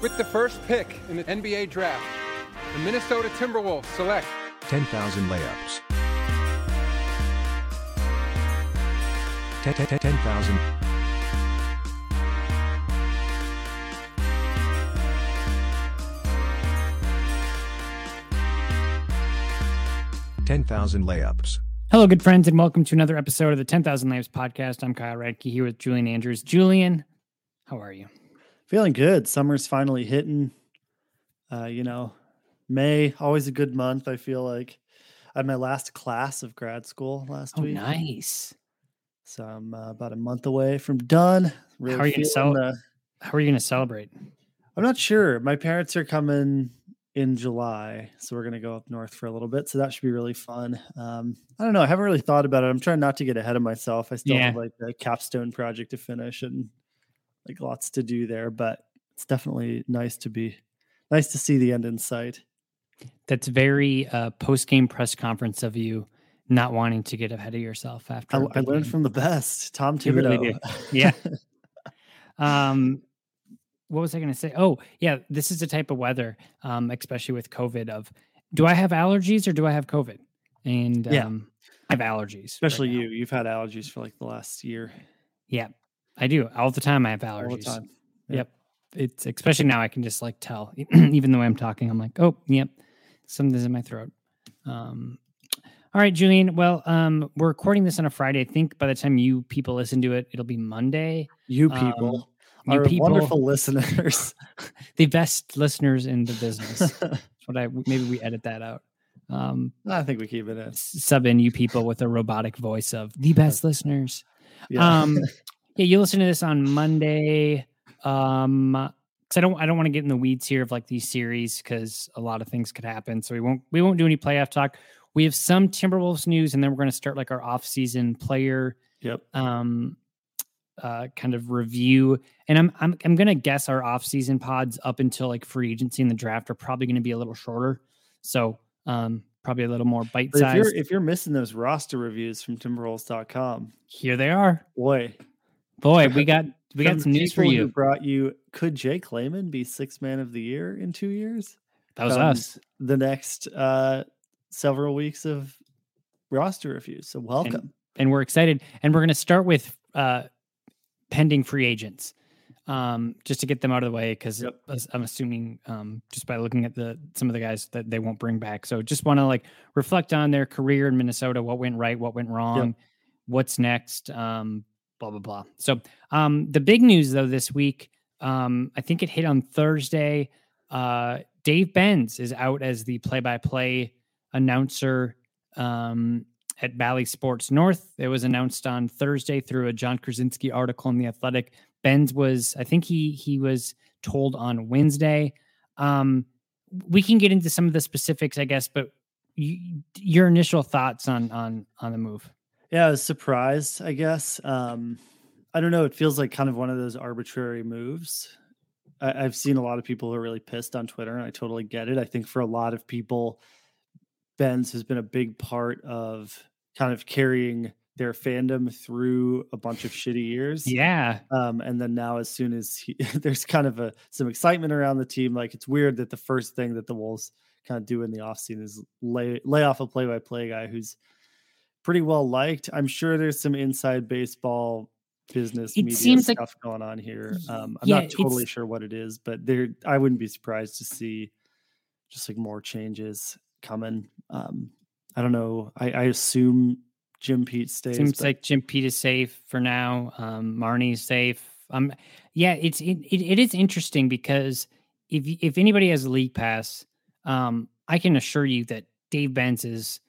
With the first pick in the NBA draft, the Minnesota Timberwolves select 10,000 layups. 10, 10, 10, 10,000. Layups. Hello, good friends, and welcome to another episode of the 10,000 Layups podcast. I'm Kyle Ratke here with Julian Andrews. Julian, how are you? Feeling good. Summer's finally hitting. Uh, you know, May, always a good month. I feel like I had my last class of grad school last Oh, week. nice. So I'm uh, about a month away from done. Really How are you gonna cel- the- How are you going to celebrate? I'm not sure. My parents are coming in July, so we're gonna go up north for a little bit. So that should be really fun. Um, I don't know. I haven't really thought about it. I'm trying not to get ahead of myself. I still Yeah. have like the capstone project to finish and like lots to do there, but it's definitely nice to be nice to see the end in sight. That's very uh, post game press conference of you not wanting to get ahead of yourself after. I, big learned from the best, Tom You really Yeah. Um, what was I going to say? Oh, yeah, this is the type of weather, um, especially with COVID. Of do I have allergies or do I have COVID? And Yeah. um, I have allergies, right Especially now. you. You've had allergies for like the last year. Yeah, I do all the time. I have allergies. All the time. Yeah. Yep. It's especially now I can just like tell, even though I'm talking, I'm like, oh, yep, something's in my throat. Um, all right, Julian. Well, um, we're recording this on a Friday. I think by the time you people listen to it, it'll be Monday. You Um, people, you people- wonderful listeners. the best listeners in the business. What I maybe we edit that out. Um, I think we keep it in. sub in you people with a robotic voice of the best listeners. Yeah. Um, yeah, you listen to this on Monday. Um, because I don't, I don't want to get in the weeds here of like these series because a lot of things could happen. So we won't, we won't do any playoff talk. We have some Timberwolves news, and then we're going to start like our off-season player yep. um uh kind of review and i'm i'm, I'm gonna guess our off-season pods up until like free agency and the draft are probably going to be a little shorter so um probably a little more But if you're bite-sized if you're missing those roster reviews from Timberwolves.com, here they are boy, boy we got we got some news for you Brought you. Could Jake Layman be six man of the year in two years? that was us The next uh several weeks of roster reviews. So welcome. and we're excited and we're going to start with uh pending free agents um just to get them out of the way because Yep. i'm assuming um just by looking at the some of the guys that they won't bring back so just want to like reflect on their career in minnesota what went right what went wrong what's next um blah blah blah so um the big news though this week um i think it hit on thursday uh dave benz is out as the play-by-play announcer um at Bally Sports North. It was announced on Thursday through a Jon Krawczynski article in the Athletic. Benz was, I think he he was told on Wednesday. Um, we can get into some of the specifics, I guess, but you, your initial thoughts on on on the move? Yeah, I was surprised, I guess. Um, I don't know. It feels like kind of one of those arbitrary moves. I, I've seen a lot of people who are really pissed on Twitter, and I totally get it. I think for a lot of people, Benz has been a big part of kind of carrying their fandom through a bunch of shitty years. Yeah. Um, and then now, as soon as he, there's kind of a some excitement around the team, like it's weird that the first thing that the Wolves kind of do in the offseason is lay lay off a play by play guy who's pretty well liked. I'm sure there's some inside baseball business It media seems like- stuff going on here. Um, I'm Yeah, not totally sure what it is, but there I wouldn't be surprised to see just like more changes coming. Um, I don't know. I, I assume Jim Pete stays. Seems but- like Jim Pete is safe for now. Um, Marney's safe. Um, yeah, it's it, it, it is interesting because if if anybody has a league pass, um, I can assure you that Dave Benz is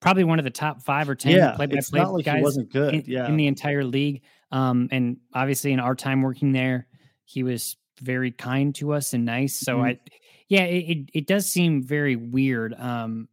probably one of the top five or ten Yeah, play by it's play not like guys wasn't good, in, yeah. in the entire league. Um, and obviously in our time working there, he was very kind to us and nice. So Mhm. I, yeah, it, it it does seem very weird. Um,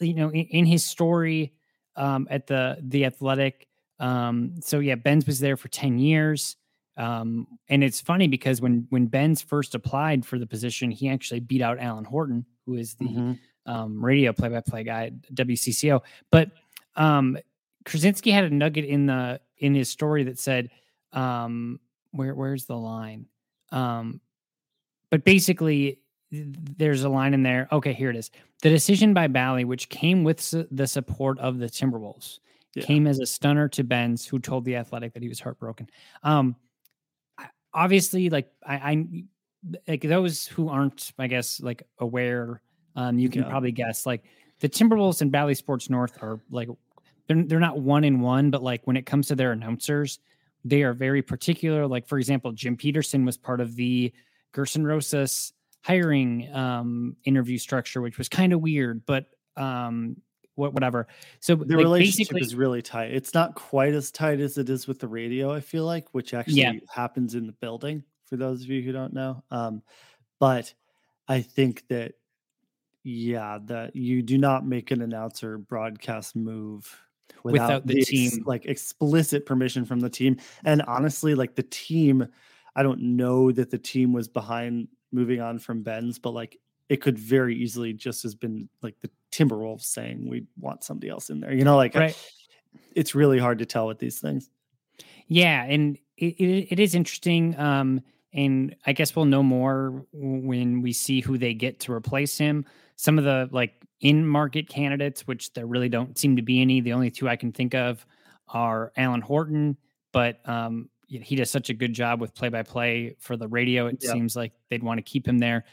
you know, in, in his story, um, at the the athletic. Um, so yeah, Benz was there for 10 years. Um, and it's funny because when when Benz first applied for the position, he actually beat out Alan Horton, who is the Mhm. Um, radio play-by-play guy at WCCO. But um, Krawczynski had a nugget in the in his story that said, um, "Where where's the line?" Um, but basically, there's a line in there. Okay, here it is. The decision by Bally, which came with su- the support of the Timberwolves, Yeah. came as a stunner to Benz, who told the Athletic that he was heartbroken. Um, obviously, like I, I like those who aren't, I guess, like aware. Um, you can Yeah. probably guess like the Timberwolves and Bally Sports North are like they're they're not one in one, but like when it comes to their announcers, they are very particular. Like for example, Jim Petersen was part of the Gerson Rosas hiring um, interview structure, which was kind of weird, but um, what whatever. So the like, relationship is really tight. It's not quite as tight as it is with the radio, I feel like, which actually Yeah. happens in the building for those of you who don't know. Um, but I think that yeah, that you do not make an announcer broadcast move Without the ex- team. like explicit permission from the team. And honestly, like the team, I don't know that the team was behind moving on from Benz, but like it could very easily just has been like the Timberwolves saying we want somebody else in there. You know, like Right. it's really hard to tell with these things. Yeah, and it, it, it is interesting. Um, and I guess we'll know more when we see who they get to replace him. Some of the like in market candidates, which there really don't seem to be any. The only two I can think of are Alan Horton, but um, he does such a good job with play by play for the radio. It Yeah. seems like they'd want to keep him there.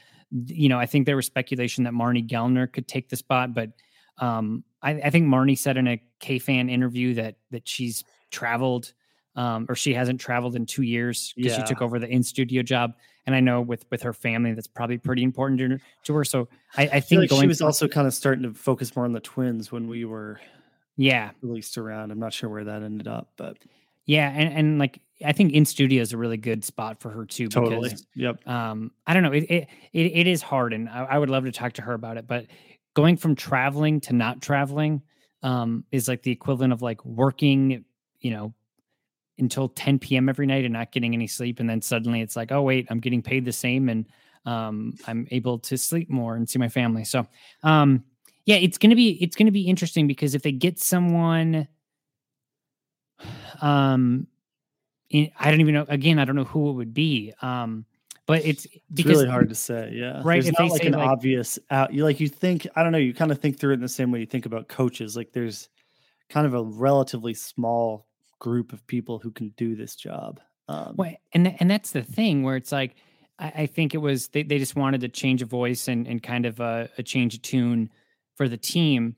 You know, I think there was speculation that Marney Gellner could take the spot, but um, I, I think Marney said in a KFAN interview that that she's traveled um, or she hasn't traveled in two years because she took over the in studio job. And I know with with her family, that's probably pretty important to, her- to her. So I, I I think like going she was also kind of starting to focus more on the twins when we were yeah, released around. I'm not sure where that ended up, but yeah, and and like I think in studio is a really good spot for her too. totally. Because, Yep. um, I don't know, it it it, it is hard, and I, I would love to talk to her about it. But going from traveling to not traveling um, is like the equivalent of like working, you know, until 10 p.m. every night and not getting any sleep, and then suddenly it's like, oh wait, I'm getting paid the same, and um, I'm able to sleep more and see my family. So, um, yeah, it's gonna be it's gonna be interesting because if they get someone, um, in, I don't even know. Again, I don't know who it would be. Um, but it's It's because really hard to say. Yeah. Right, There's if not like an like- obvious out. You like you think. I don't know. You kind of think through it in the same way you think about coaches. Like there's kind of a relatively small group of people who can do this job. Um, Well, and tha- and that's the thing where it's like I, I think it was they, they just wanted to change a voice and and kind of a, a change of tune for the team,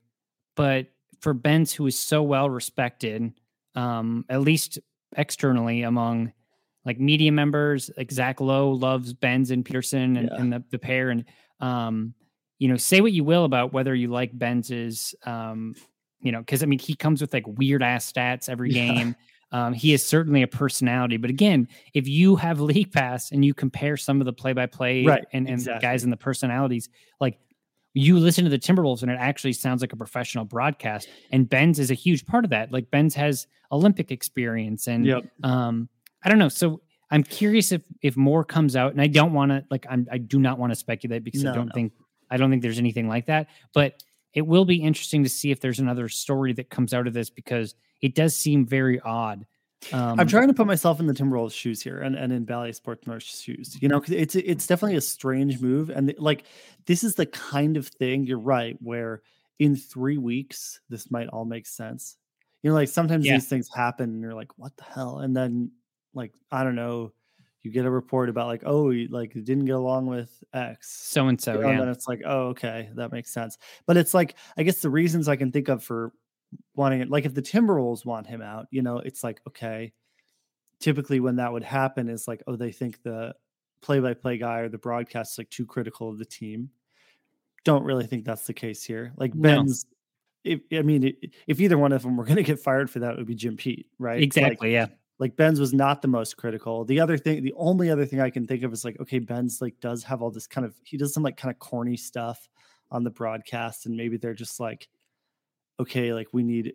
but for Benz, who is so well respected, um, at least externally among like media members, like Zach Lowe loves Benz and Petersen and, Yeah. and the, the pair, and um, you know, say what you will about whether you like Benz's, um, you know, because I mean he comes with like weird ass stats every Yeah. game. Um, he is certainly a personality, but again, if you have League Pass and you compare some of the play-by-play and, and the guys and the personalities, like you listen to the Timberwolves and it actually sounds like a professional broadcast. And Benz is a huge part of that. Like Benz has Olympic experience and Yep. um, I don't know. So I'm curious if if more comes out, and I don't want to like I'm I do not want to speculate because I don't no. think I don't think there's anything like that. But it will be interesting to see if there's another story that comes out of this because it does seem very odd. Um, I'm trying to put myself in the Timberwolves' shoes here, and, and in Bally Sports North's shoes. You know, 'cause it's it's definitely a strange move, and like this is the kind of thing. You're right, where in three weeks this might all make sense. You know, like sometimes Yeah. these things happen, and you're like, "What the hell?" And then, like, I don't know, you get a report about like, "Oh, you- like didn't get along with X." so and so. And then it's like, oh, okay, that makes sense. But it's like, I guess the reasons I can think of for wanting it, like if the Timberwolves want him out, you know, it's like, okay, typically when that would happen is like, oh, they think the play by play guy or the broadcast is like too critical of the team. Don't really think that's the case here. Like No. Benz, if, I mean, if either one of them were going to get fired for that, it would be Jim Pete, right? Like, Exactly. yeah. Like Benz was not the most critical. The other thing, the only other thing I can think of is like, okay, Benz like does have all this kind of he does some like kind of corny stuff on the broadcast, and maybe they're just like, okay, like we need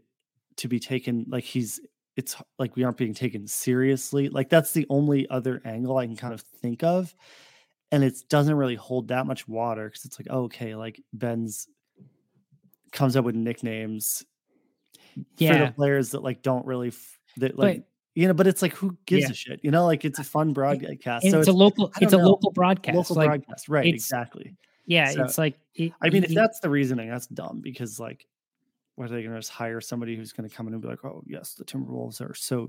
to be taken like he's it's like we aren't being taken seriously. Like that's the only other angle I can kind of think of. And it doesn't really hold that much water because it's like, oh, okay, like Benz comes up with nicknames for the players that like don't really f- that But- like you know, but it's like who gives Yeah. a shit? You know, like it's a fun broadcast. And so it's, a local. It's a know. local broadcast. local like, broadcast, right? Exactly. Yeah. So, it's like. It, I mean, if that's the reasoning, that's dumb because like, what are they going to just hire somebody who's going to come in and be like, oh yes, the Timberwolves are so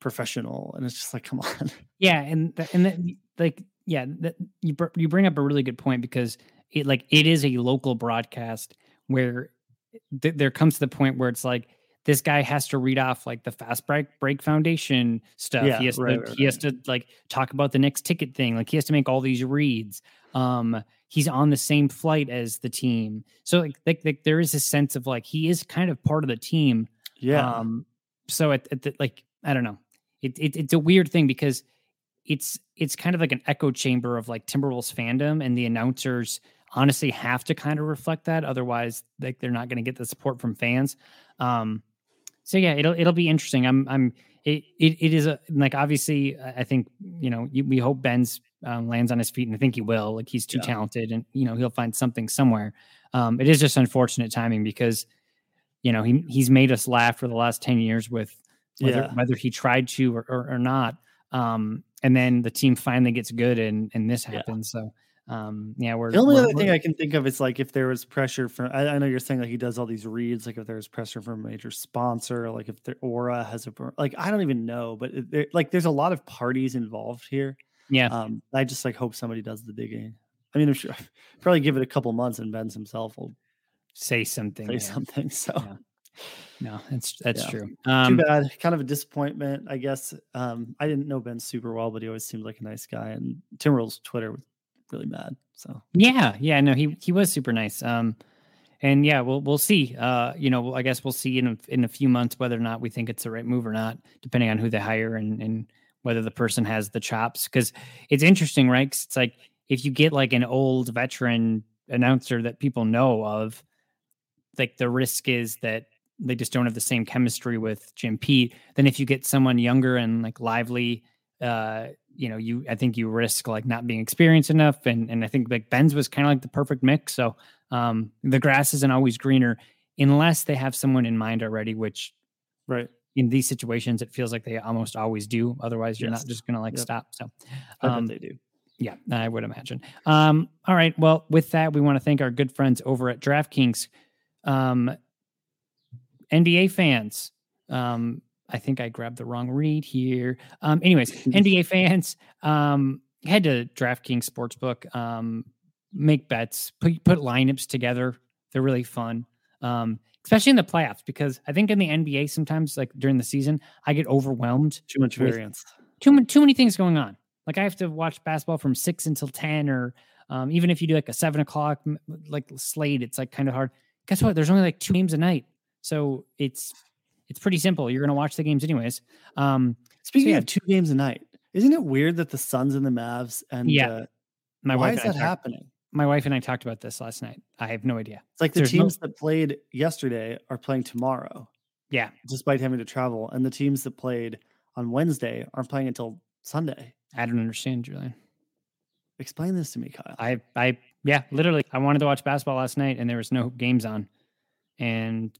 professional, and it's just like, come on. Yeah, and th- and that, like yeah, that you br- you bring up a really good point because it like it is a local broadcast where eh, th- there comes to the point where it's like this guy has to read off like the fast break break foundation stuff. Yeah, he has right, to right, he has to like talk about the next ticket thing. Like he has to make all these reads. Um, he's on the same flight as the team, so like like, like there is a sense of like he is kind of part of the team. Yeah, Um, so at, at the, like I don't know, it, it it's a weird thing because it's it's kind of like an echo chamber of like Timberwolves fandom, and the announcers honestly have to kind of reflect that. Otherwise, like they're not going to get the support from fans. Um, so yeah, it'll it'll be interesting. I'm I'm it it, it is a like obviously I think you know you, we hope Benz um, lands on his feet, and I think he will. Like he's too Yeah. talented, and you know he'll find something somewhere. Um, it is just unfortunate timing because you know he he's made us laugh for the last 10 years with whether, Yeah. whether he tried to or, or, or not um and then the team finally gets good and and this Yeah. happens so um yeah we're the only we're- other thing I can think of is like if there was pressure from. I, I know you're saying like he does all these reads, like if there's pressure from a major sponsor, like if their aura has a like I don't even know, but it, there, like there's a lot of parties involved here. yeah Um, I just like hope somebody does the digging. I mean, I'm sure probably give it a couple months and Benz himself will say something say something. So Yeah. no that's that's Yeah. true too um bad. Kind of a disappointment, I guess. Um, I didn't know Ben super well, but he always seemed like a nice guy. And Timberwolves Twitter was really mad. So Yeah, yeah, no, he he was super nice. Um, and yeah, we'll we'll see. Uh, you know, I guess we'll see in a, in a few months whether or not we think it's the right move or not, depending on who they hire and and whether the person has the chops. Because it's interesting, right? 'Cause it's like if you get like an old veteran announcer that people know of, like the risk is that they just don't have the same chemistry with Jim Pete. Then if you get someone younger and like lively, uh, you know, you I think you risk like not being experienced enough. And and I think like Benz was kind of like the perfect mix. So um the grass isn't always greener unless they have someone in mind already, which right, in these situations it feels like they almost always do. Otherwise, you're Yes. not just gonna like Yep. stop. So um, they do. yeah, I would imagine. Um, all right. Well, with that, we want to thank our good friends over at DraftKings. Um, NBA fans. Um, I think I grabbed the wrong read here. Um, anyways, NBA fans, um, head to DraftKings Sportsbook, um, make bets, put put lineups together. They're really fun. Um, especially in the playoffs, because I think in the NBA sometimes, like during the season, I get overwhelmed Too much variance. too many too many things going on. Like I have to watch basketball from six until ten, or um, even if you do like a seven o'clock like slate, it's like kind of hard. Guess what? There's only like two games a night, so it's it's pretty simple. You're gonna watch the games anyways. Um, Speaking yeah. of two games a night, isn't it weird that the Suns and the Mavs and Yeah. uh, my why wife is and I that talked- happening? My wife and I talked about this last night. I have no idea. It's like the There's no- teams that played yesterday are playing tomorrow, Yeah, despite having to travel, and the teams that played on Wednesday aren't playing until Sunday. I don't understand, Julian. Explain this to me, Kyle. I, I, yeah, literally, I wanted to watch basketball last night and there was no games on. And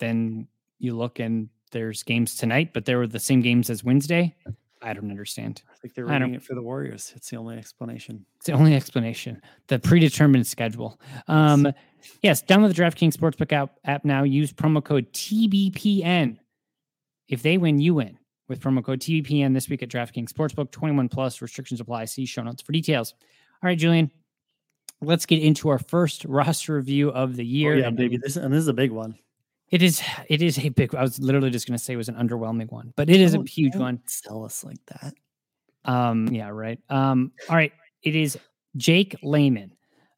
then you look and there's games tonight, but there were the same games as Wednesday. I don't understand. I think they're running it for the Warriors. It's the only explanation. It's the only explanation. The predetermined schedule. Um, yes, download the DraftKings Sportsbook app, app now. Use promo code TBPN. If they win, you win. With promo code TBPN this week at DraftKings Sportsbook, 21 plus restrictions apply. See show notes for details. All right, Julian, let's get into our first roster review of the year. Oh, year. yeah, baby. This and this is a big one. It is. It is a big. I was literally just going to say it was an underwhelming one, but it is a Don't- huge don't one. Sell us like that. Um, yeah, right. Um, all right. It is Jake Layman.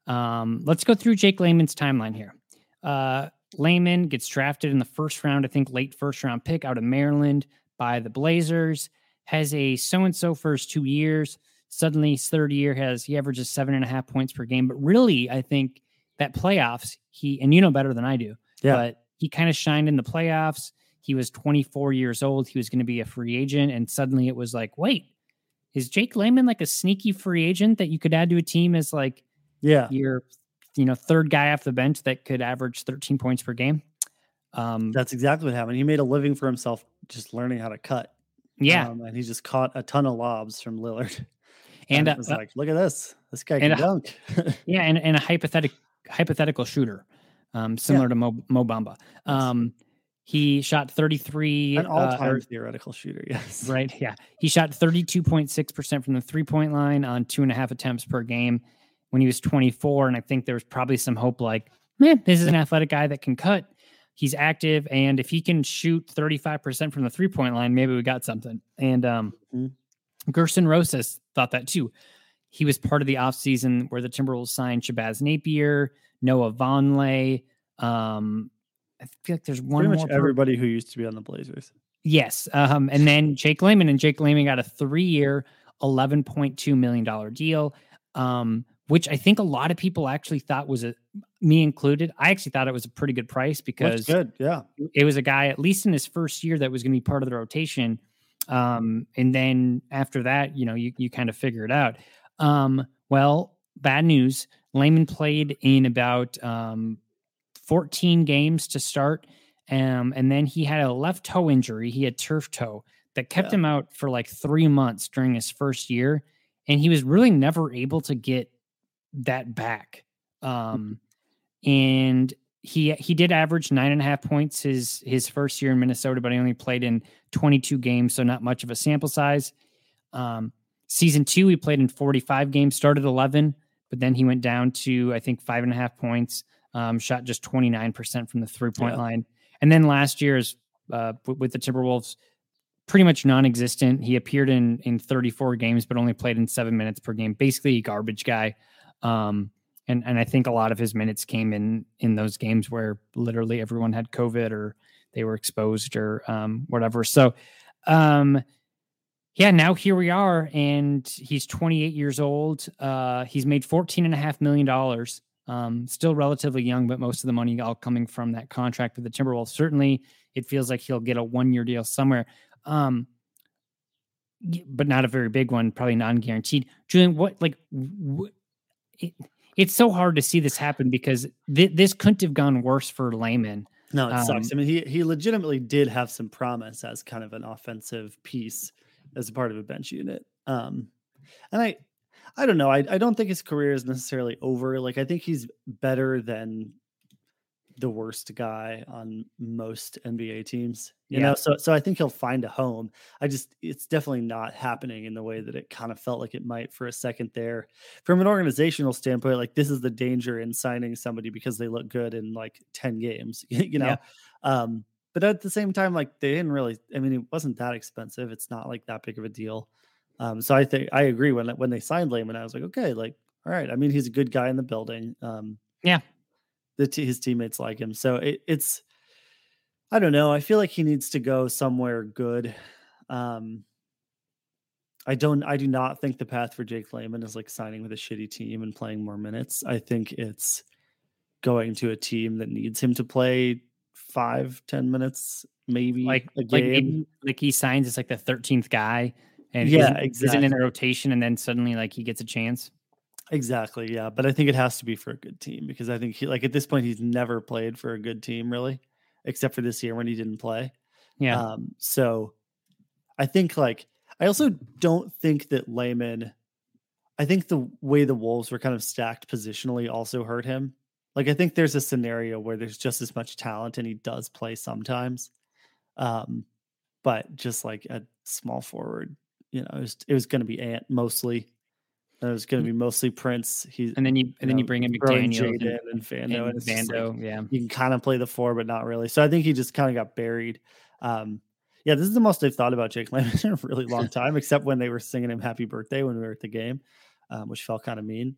Um, let's go through Jake Layman's timeline here. Uh, Layman gets drafted in the first round, I think late first round pick out of Maryland by the Blazers. Has a so and so first two years. Suddenly, his third year has he averages seven and a half points per game. But really, I think that playoffs he and you know better than I do. Yeah. But he kind of shined in the playoffs. He was 24 years old. He was going to be a free agent, and suddenly it was like, wait, is Jake Layman like a sneaky free agent that you could add to a team as like Yeah. your, you know, third guy off the bench that could average 13 points per game? Um, That's exactly what happened. He made a living for himself just learning how to cut. yeah, Um, and he just caught a ton of lobs from Lillard. and it uh, was uh, like, look at this. This guy can a- dunk. yeah, and, and a hypothetical hypothetical shooter, um, similar to Mo, Mo Bamba. Um, he shot 33 An uh, all-time or- theoretical shooter. Yes. Right. Yeah. He shot 32.6% from the three point line on two and a half attempts per game when he was 24. And I think there was probably some hope like, man, this is an athletic guy that can cut. He's active. And if he can shoot 35% from the three point line, maybe we got something. And um, Mhm. Gerson Rosas thought that too. He was part of the offseason where the Timberwolves signed Shabazz Napier, Noah Vonleh. Um, I feel like there's one Pretty more much per- everybody who used to be on the Blazers. Yes. Um, and then Jake Layman and Jake Layman got a three year, $11.2 million deal, um, which I think a lot of people actually thought was a, me included. I actually thought it was a pretty good price because good. Yeah. it was a guy, at least in his first year, that was going to be part of the rotation. Um, and then after that, you know, you, you kind of figure it out. Um, well, bad news. Layman played in about um, 14 games to start. Um, and then he had a left toe injury. He had turf toe that kept Yeah. him out for like three months during his first year. And he was really never able to get that back. Um, and he he did average nine and a half points his his first year in Minnesota, but he only played in 22 games, so not much of a sample size. Um, season two, he played in 45 games, started 11, but then he went down to I think five and a half points. Um, shot just 29% from the three point Yeah. line, and then last year's uh, with, the Timberwolves, pretty much non-existent. He appeared in in 34 games, but only played in seven minutes per game. Basically, a garbage guy. Um, and and I think a lot of his minutes came in in those games where literally everyone had COVID or they were exposed or um, whatever. So, um, yeah, now here we are, and he's 28 years old. Uh, he's made 14 and a half million dollars. Um, still relatively young, but most of the money all coming from that contract with the Timberwolves. Certainly, it feels like he'll get a one year deal somewhere. Um, but not a very big one, probably non guaranteed. Julian, what like wh- it, it's so hard to see this happen because th- this couldn't have gone worse for Layman. No, it sucks. I Um, mean, he he legitimately did have some promise as kind of an offensive piece as a part of a bench unit. Um, and I, I don't know. I I don't think his career is necessarily over. Like I think he's better than the worst guy on most NBA teams. You Yeah. know, so so I think he'll find a home. I just it's definitely not happening in the way that it kind of felt like it might for a second there. From an organizational standpoint, like this is the danger in signing somebody because they look good in like 10 games, you know. Yeah. Um, but at the same time, like they didn't really, I mean, it wasn't that expensive. It's not like that big of a deal. Um, so I think I agree when when they signed Layman, I was like, okay, like, all right. I mean, he's a good guy in the building. Um, Yeah. the t- his teammates like him, so it, it's I don't know. I feel like he needs to go somewhere good. Um, I don't. I do not think the path for Jake Layman is like signing with a shitty team and playing more minutes. I think it's going to a team that needs him to play five, ten minutes maybe like a like maybe like he signs as like the thirteenth guy, and Yeah, isn't, isn't in exactly. the rotation, and then suddenly like he gets a chance. Exactly, yeah. But I think it has to be for a good team because I think he like at this point he's never played for a good team really, except for this year when he didn't play. Yeah, Um, so I think like I also don't think that Layman I think the way the Wolves were kind of stacked positionally also hurt him. Like I think there's a scenario where there's just as much talent and he does play sometimes. Um, but just like a small forward, you know, it was it was gonna be Ant mostly. And it was gonna be mostly Prince. He and then you and then you know, bring in McDaniel Jaden and, and Vando. and And just like- yeah, you can kind of play the four, but not really. So I think he just kind of got buried. Um, yeah, this is the most I've thought about Jake Layman in a really long time, except when they were singing him happy birthday when we were at the game, um, which felt kind of mean.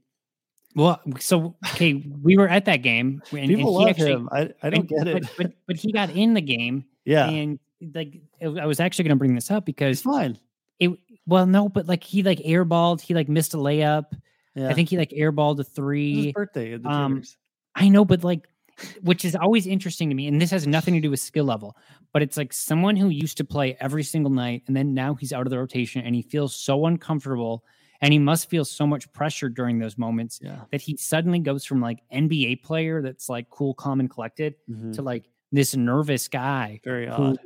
Well, so okay, we were at that game. And, and People he love actually, him. I, I don't and- get it. But, but but he got in the game, yeah, and like I was actually going to bring this up it's because fine. it. Well, no, but like he like airballed, he like missed a layup. Yeah, I think he like airballed a three. birthday. At the um, I know, but like, which is always interesting to me, and this has nothing to do with skill level, but it's like someone who used to play every single night, and then now he's out of the rotation, and he feels so uncomfortable, and he must feel so much pressure during those moments yeah, that he suddenly goes from like NBA player that's like cool, calm, and collected Mhm. to like this nervous guy very who odd.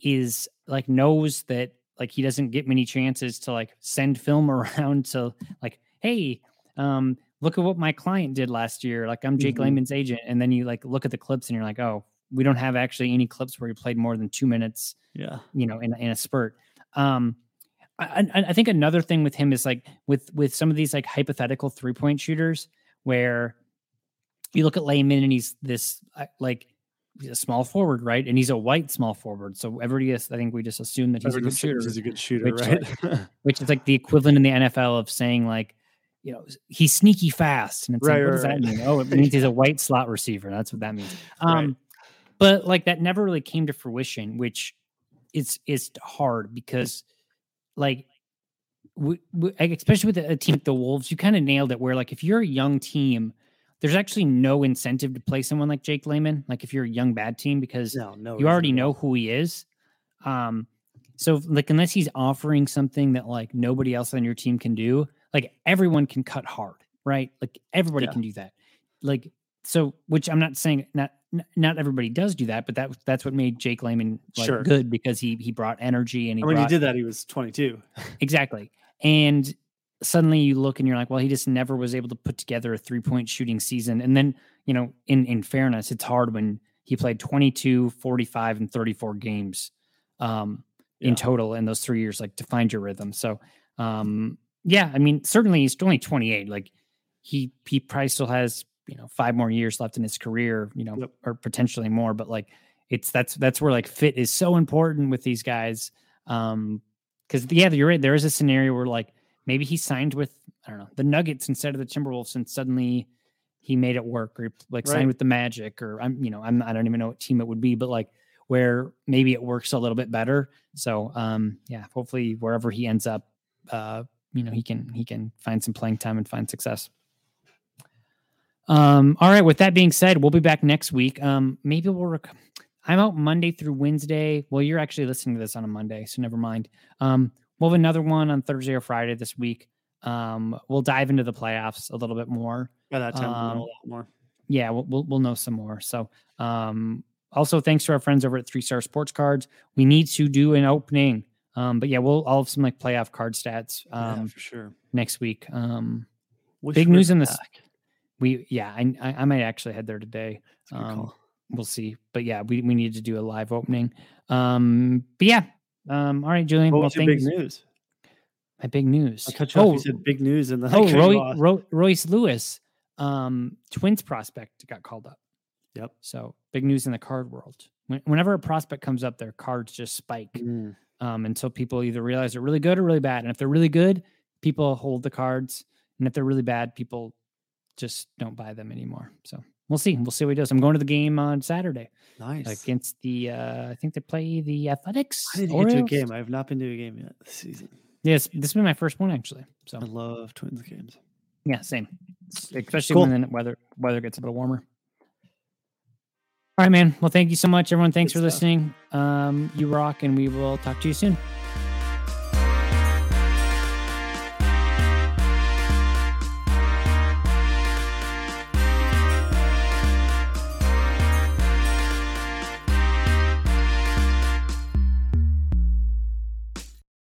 is like knows that like he doesn't get many chances to like send film around to like hey um look at what my client did last year like i'm jake Mhm. Layman's agent and then you like look at the clips and you're like oh we don't have actually any clips where he played more than two minutes Yeah, you know in, in a spurt um I, I think another thing with him is like with with some of these like hypothetical three point shooters where you look at Layman and he's this uh, like he's a small forward, right? And he's a white small forward. So everybody is, I think we just assume that he's a good shooter, He's a good shooter, which, right? which is like the equivalent in the NFL of saying like, you know, he's sneaky fast. And it's Right, like, what right, does that mean? Oh, it means he's a white slot receiver. That's what that means. Right. Um, but like that never really came to fruition, which is is hard because like we, we, especially with a team like the Wolves, you kind of nailed it. Where like if you're a young team, there's actually no incentive to play someone like Jake Layman. Like if you're a young bad team, because no, no, you already reason at all. know who he is. Um, so like unless he's offering something that like nobody else on your team can do, like everyone can cut hard, right? Like everybody Yeah. can do that. Like so, which I'm not saying not not everybody does do that, but that that's what made Jake Layman like Sure. good because he he brought energy and he when he did that, he was 22. exactly. And suddenly you look and you're like, well, he just never was able to put together a three point shooting season. And then, you know, in, in fairness, it's hard when he played 22, 45, and 34 games um, Yeah. in total in those three years, like to find your rhythm. So, um, yeah, I mean, certainly he's only 28. Like he, he probably still has, you know, five more years left in his career, you know, Yep. or potentially more, but like it's, that's, that's where like fit is so important with these guys. Um, because yeah, you're right. There is a scenario where like maybe he signed with I don't know the Nuggets instead of the Timberwolves, and suddenly he made it work, or like Right. signed with the Magic, or I'm you know I'm I don't even know what team it would be, but like where maybe it works a little bit better. So um yeah, hopefully wherever he ends up, uh you know he can he can find some playing time and find success. Um, all right. With that being said, we'll be back next week. Um, maybe we'll. Rec- I'm out Monday through Wednesday. Well, you're actually listening to this on a Monday, so never mind. Um, we'll have another one on Thursday or Friday this week. Um, we'll dive into the playoffs a little bit more. By that time, we'll know Um, a lot more. Yeah, we'll we'll, we'll know some more. So, um, also thanks to our friends over at Three Star Sports Cards. We need to do an opening. Um, but yeah, we'll I'll have some like playoff card stats yeah, um for sure. next week. Um, Wish big news in this- back. We yeah, I I, might actually head there today. That's a good Um, we'll see. But yeah, we, we need to do a live opening. Um, but yeah. Um, all right, Julian. What well, your big news? My big news. I cut you off. oh, You said big news, and then oh, I cut you Roy. Roy, Royce Lewis, um, Twins prospect got called up. Yep. So big news in the card world. Whenever a prospect comes up, their cards just spike Mm, um, until people either realize they're really good or really bad. And if they're really good, people hold the cards, and if they're really bad, people just don't buy them anymore. So we'll see. We'll see what he does. I'm going to the game on Saturday nice. against the. Uh, I think they play the Athletics. I need to get to a game. I have not been to a game yet this season. Yes, this will be my first one actually. So I love Twins games. yeah, same. Especially Cool. when the weather weather gets a bit warmer. All right, man. Well, thank you so much, everyone. Thanks Good for stuff. listening. Um, you rock, and we will talk to you soon.